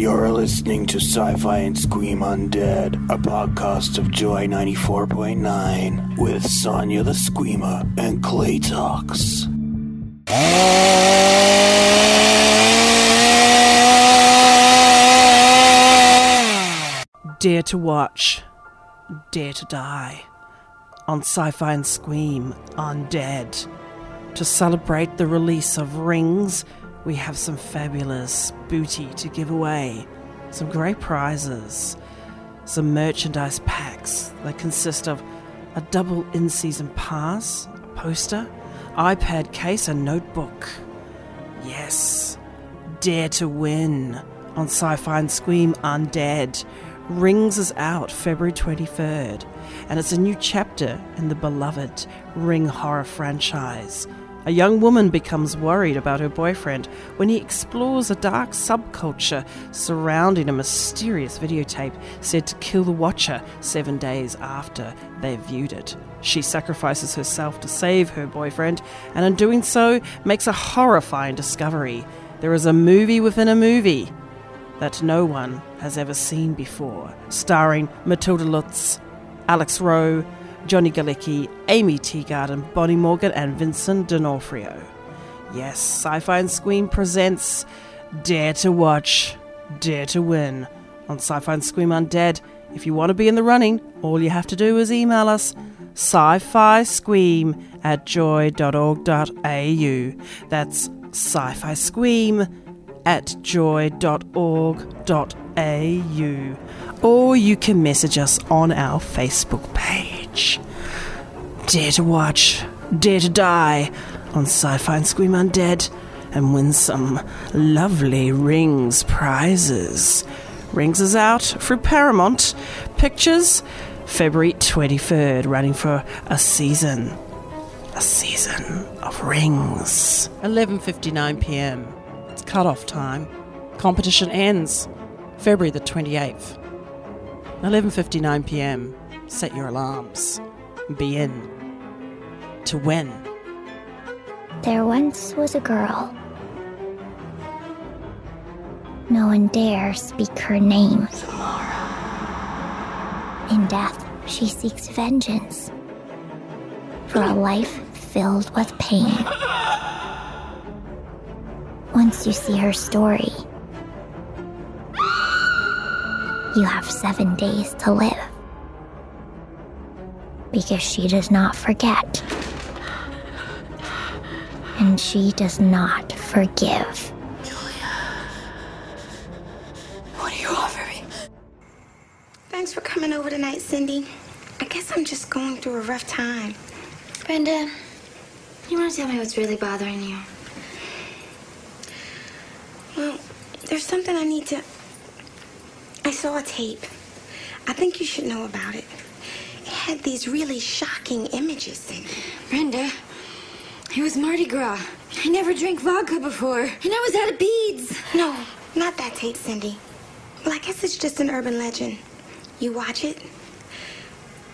You're listening to Sci Fi and Scream Undead, a podcast of Joy 94.9 with Sonia the Screamer and Clay Talks. Dare to watch, dare to die. On Sci Fi and Scream Undead. To celebrate the release of Rings, we have some fabulous booty to give away, some great prizes, some merchandise packs that consist of a double in season pass, a poster, iPad case, and notebook. Yes, Dare to Win on Sci Fi and Scream Undead. Rings is out February 23rd, and it's a new chapter in the beloved Ring horror franchise. A young woman becomes worried about her boyfriend when he explores a dark subculture surrounding a mysterious videotape said to kill the watcher seven days after they viewed it. She sacrifices herself to save her boyfriend, and in doing so, makes a horrifying discovery. There is a movie within a movie that no one has ever seen before, starring Matilda Lutz, Alex Roe, Johnny Galecki, Aimee Teegarden, Bonnie Morgan, and Vincent D'Onofrio. Yes, Sci Fi and Scream presents Dare to Watch, Dare to Win on Sci Fi and Scream Undead. If you want to be in the running, all you have to do is email us sci fi scream at joy.org.au. That's sci fi scream at joy.org.au. Or you can message us on our Facebook page. Dare to watch, dare to die on Sci Fi and Scream Undead and win some lovely Rings prizes. Rings is out through Paramount Pictures February 23rd, running for a season. A season of Rings. 11:59 p.m. It's cut-off time. Competition ends February the 28th. 11:59 p.m. Set your alarms. Be in to win. There once was a girl. No one dare speak her name. In death, she seeks vengeance for a life filled with pain. Once you see her story, you have seven days to live. Because she does not forget. And she does not forgive. What do you offer me? Thanks for coming over tonight, Cindy. I guess I'm just going through a rough time. Brenda, you want to tell me what's really bothering you? Well, there's something I need to. I saw a tape. I think you should know about it. It had these really shocking images in it. Brenda, it was Mardi Gras. I never drank vodka before, and I was out of beads. No, not that tape, Cindy. Well, I guess it's just an urban legend. You watch it,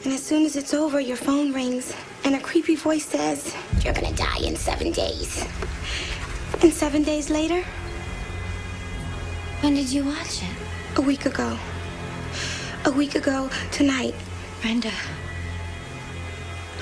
and as soon as it's over, your phone rings, and a creepy voice says, You're gonna die in seven days. And seven days later, When did you watch it? a week ago. A week ago tonight. Brenda,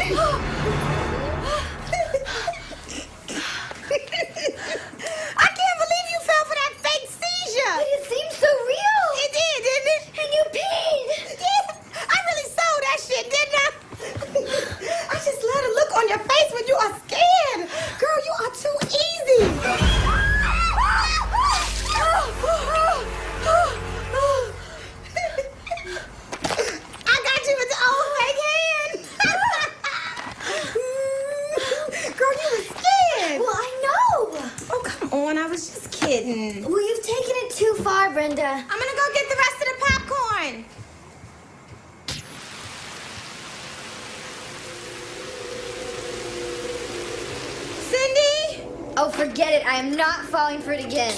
あっ! On. I was just kidding. Well, you've taken it too far, Brenda. I'm gonna go get the rest of the popcorn. Cindy? Oh, forget it. I am not falling for it again.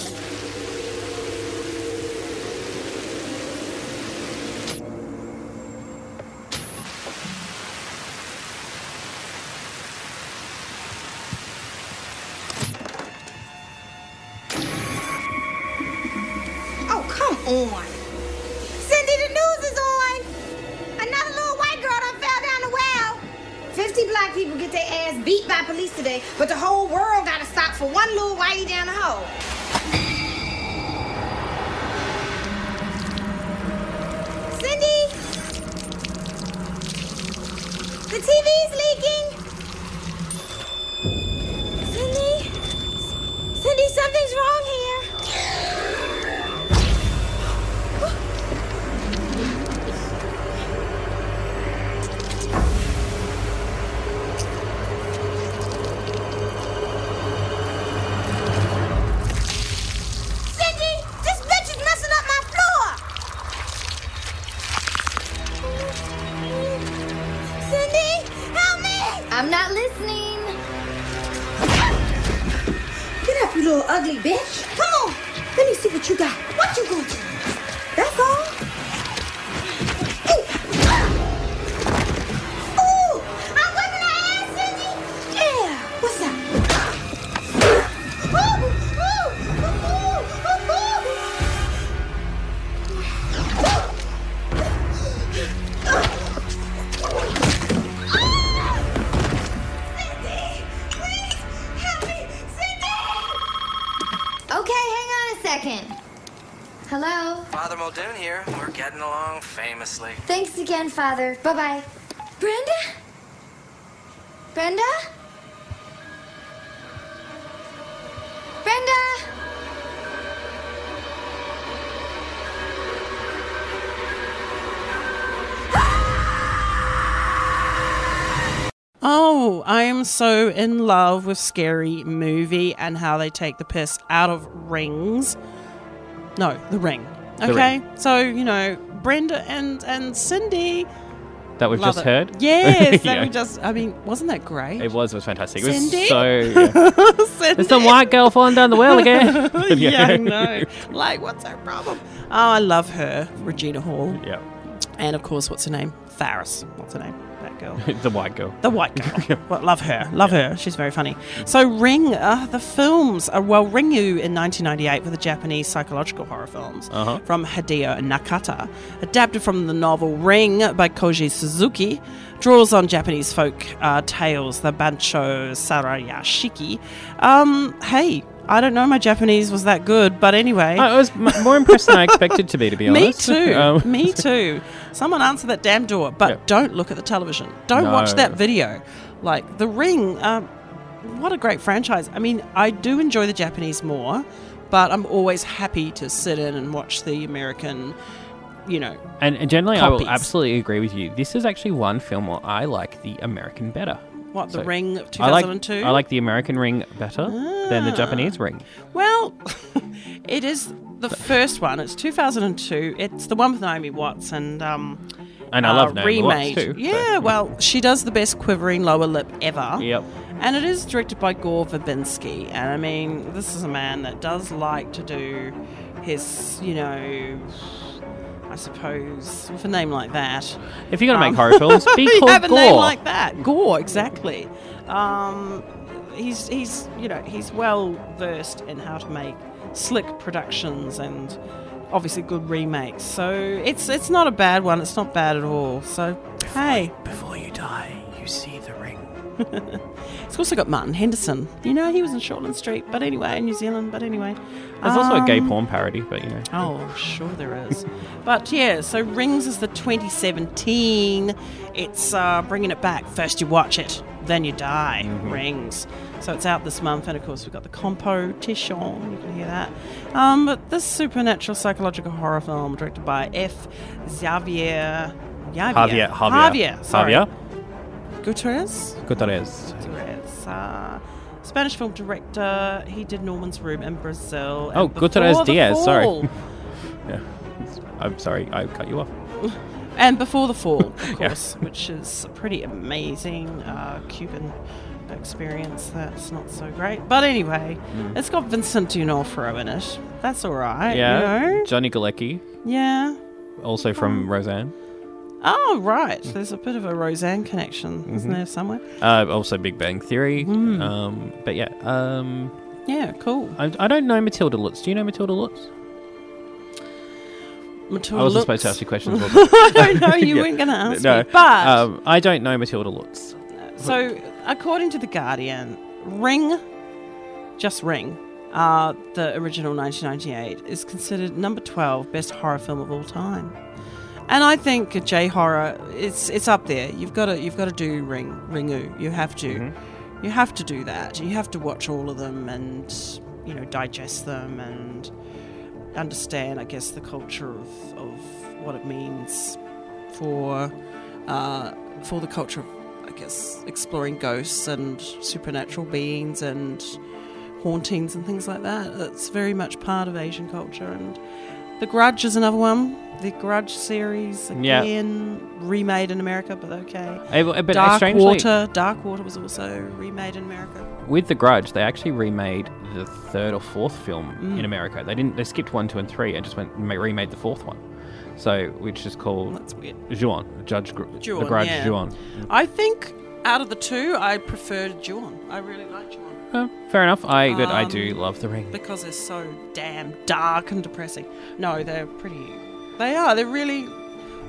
On. Cindy, the news is on. Another little white girl done fell down the well. 50 black people get their ass beat by police today, but the whole world gotta stop for one little whitey down the hole. Cindy? The TV's leaking. Cindy? Cindy, something's wrong again, Father. Bye bye. Brenda? Brenda? Brenda? Oh, I am so in love with Scary Movie and how they take the piss out of rings. No, the ring. The Okay, so you know Brenda and and Cindy. That we've love just it. heard. Yes, that Yeah. we just. I mean, wasn't that great? It was. It was fantastic. It was Cindy? so. Yeah. Cindy. There's some white girl falling down the well again. yeah, I know. Like, what's her problem? Oh, I love her, Regina Hall, Yeah. and of course, what's her name? Faris. What's her name? Girl. the white girl. The white girl. well, love her. Love her. She's very funny. So, Ring, uh, the films, uh, well, Ringu in 1998 were the Japanese psychological horror films Uh-huh. from Hideo Nakata, adapted from the novel Ring by Koji Suzuki, draws on Japanese folk uh, tales, the Bancho Sarayashiki. Um, hey, I don't know my Japanese was that good, but anyway. I was m- more impressed than I expected to be, to be honest, Me too. Um, Me too. Someone answer that damn door, but Yeah. don't look at the television. Don't watch that video. Like The Ring, um, what a great franchise. I mean, I do enjoy the Japanese more, but I'm always happy to sit in and watch the American, you know. And, and generally, I will absolutely agree with you. This is actually one film where I like the American better. What, The So, Ring of I like, 2002? I like the American ring better than the Ah. Japanese ring. Well, It is the first one. It's 2002. It's the one with Naomi Watts and um. And I uh, love Naomi Watts remade. too, so, Yeah, well, she does the best quivering lower lip ever. Yep. And it is directed by Gore Verbinski. And I mean, this is a man that does like to do his, you know, I suppose, with a name like that. If you're gonna Um, make horror films, be you called have a name like that. Gore, exactly. Um, he's he's you know he's well versed in how to make slick productions and obviously good remakes. So it's it's not a bad one. It's not bad at all. So hey, Before you die, you see the ring. it's also got Martin Henderson. You know he was in Shortland Street, but anyway, in New Zealand. But anyway, There's also a gay Um, porn parody, but you know. Oh, sure there is. but yeah, so Rings is the 2017. It's uh, bringing it back. First you watch it, then you die. Rings. So it's out this month, and of course we've got the compo competition. You can hear that. Um, but this supernatural psychological horror film directed by F. Xavier. Javier, Javier, Javier. Sorry. Javier. Gutierrez. Gutierrez. Gutierrez. Uh, Spanish film director. He did Norman's Room in Brazil. and Oh, Gutierrez Diaz, sorry. Yeah. I'm sorry, I cut you off. And Before the Fall, of Yeah. course, which is a pretty amazing uh, Cuban experience. That's not so great. But anyway, it's got Vincent D'Onofrio in it. That's all right. Yeah. You know? Johnny Galecki, Yeah. also from Roseanne. Oh, right. There's a bit of a Roseanne connection, isn't Mhm. there, somewhere? Uh, also Big Bang Theory. Mm. Um, but yeah, um, Yeah, cool. I, I don't know Matilda Lutz. Do you know Matilda Lutz? Matilda I wasn't Lutz. supposed to ask you questions. I don't know. You Yeah. weren't going to ask no, me. But um, I don't know Matilda Lutz. So, according to The Guardian, Ring, just Ring, uh, the original 1998, is considered number 12 best horror film of all time. And I think J horror, it's it's up there. You've got to you've got to do Ring Ringu. You have to, you have to do that. You have to watch all of them and you know digest them and understand, I guess, the culture of, of what it means for uh, for the culture of, I guess, exploring ghosts and supernatural beings and hauntings and things like that. It's very much part of Asian culture. And The Grudge is another one. The Grudge series Yeah. again remade in America, but okay. But- Dark strangely- Water, Dark Water was also remade in America. With The Grudge, they actually remade the third or fourth film Mm. in America. They didn't. They skipped one, two, and three, and just went ma- remade the fourth one. So, which is called That's weird. Juon, Judge Gr- Juon, The Grudge yeah. Juon. I think out of the two, I preferred Juon. I really like Juon. Oh, fair enough. I but I Um, do love The Ring. because they're so damn dark and depressing. No, they're pretty. They are. They're really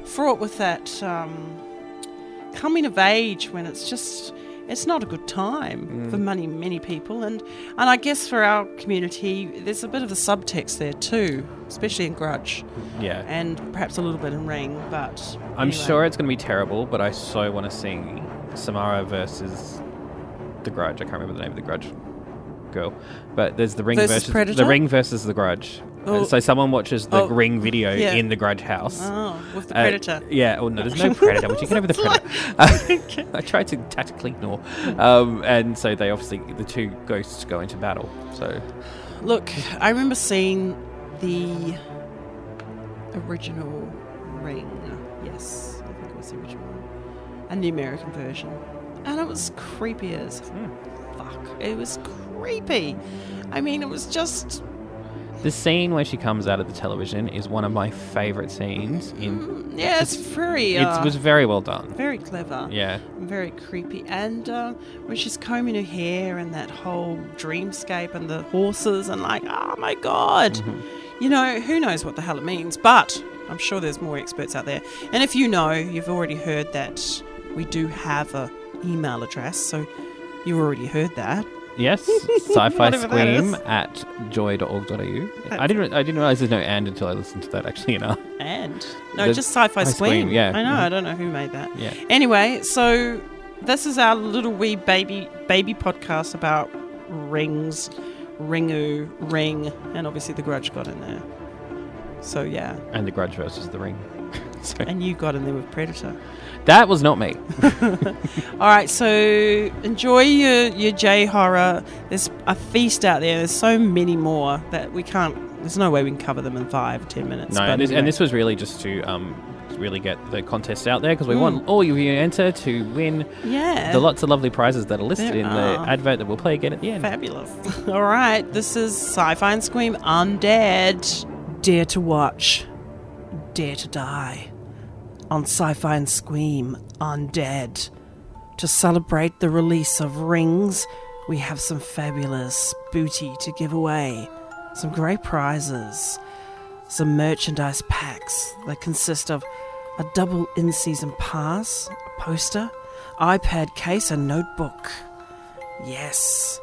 fraught with that um, coming of age when it's just. It's not a good time Mm. for many many people, and and I guess for our community, there's a bit of a subtext there too, especially in Grudge, Yeah. and perhaps a little bit in Ring. But I'm anyway. sure it's going to be terrible, but I so want to see Samara versus The Grudge. I can't remember the name of the Grudge girl, but there's the Ring Versus versus Predator? the Ring versus The Grudge. Oh. So someone watches the Oh, Ring video yeah. in the Grudge house. Oh, with the Uh, Predator. yeah. Oh no, there's no Predator. Would you get over the Predator? I tried to tactically ignore, um, and so they obviously the two ghosts go into battle. So Look, I remember seeing the original Ring. Yes, And the American version. And it was creepy as fuck. It was creepy. I mean, it was just. the scene where she comes out of the television is one of my favorite scenes. In Yeah, it's very. it uh, was very well done. Very clever. Yeah. Very creepy. And uh, when she's combing her hair and that whole dreamscape and the horses, and like, oh my god. You know, who knows what the hell it means, but I'm sure there's more experts out there. And if you know, you've already heard that we do have a email address, so you already heard that. Yes, sci-fi scream at joy.org.au. I didn't. I didn't realize there's no and until I listened to that. Actually, you know. And no, There's- just sci-fi scream. Yeah. I know. Mhm. I don't know who made that. Yeah. Anyway, so this is our little wee baby baby podcast about rings, ringu, ring, and obviously the grudge got in there. So yeah, And the Grudge versus the Ring. and you got in there with Predator. That was not me. All right, so enjoy your your J horror. There's a feast out there. There's so many more that we can't There's no way we can cover them in five, ten minutes. No, but and this, and this was really just to um, really get the contest out there because we Mm. want all of you to enter to win Yeah. the lots of lovely prizes that are listed There in are. the advert that we'll play again at the end. Fabulous. All right, this is Sci-Fi and Scream Undead. Dare to watch, dare to die. On Sci-Fi and Scream Undead. To celebrate the release of Rings, we have some fabulous booty to give away. Some great prizes. Some merchandise packs that consist of a double in-season pass, a poster, iPad case, and notebook. Yes.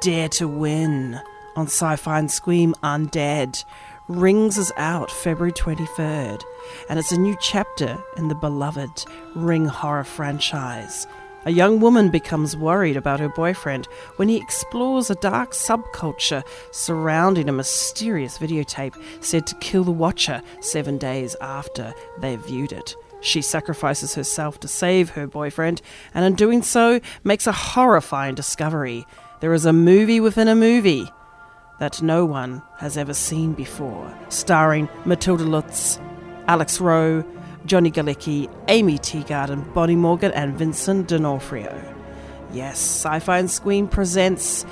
Dare to win on Sci Fi and Scream Undead. Rings is out February 23rd, and it's a new chapter in the beloved Ring horror franchise. A young woman becomes worried about her boyfriend when he explores a dark subculture surrounding a mysterious videotape said to kill the watcher seven days after they viewed it. She sacrifices herself to save her boyfriend, and in doing so, makes a horrifying discovery. There is a movie within a movie that no one has ever seen before, starring Matilda Lutz, Alex Roe, Johnny Galecki, Aimee Teegarden, Bonnie Morgan, and Vincent D'Onofrio. Yes, Sci Fi and Scream presents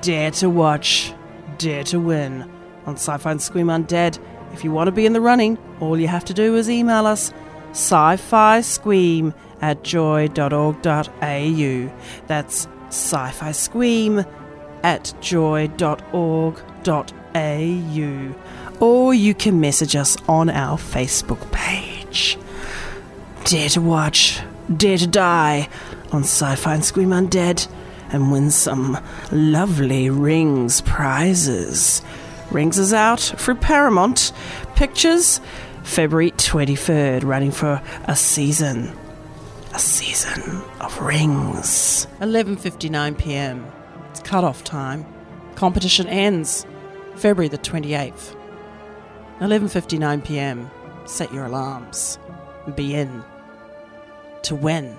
Dare to Watch, Dare to Win on Sci Fi and Scream Undead. If you want to be in the running, all you have to do is email us sci fi scream at joy.org.au. That's sci fi scream at joy.org.au. Or you can message us on our Facebook page. Dare to watch, dare to die on Sci Fi and Scream Undead and win some lovely Rings prizes. Rings is out through Paramount Pictures February 23rd, running for a season. A season of Rings. 11:59 p.m. It's cut-off time. Competition ends February the 28th. 11:59 p.m. Set your alarms. Be in to win.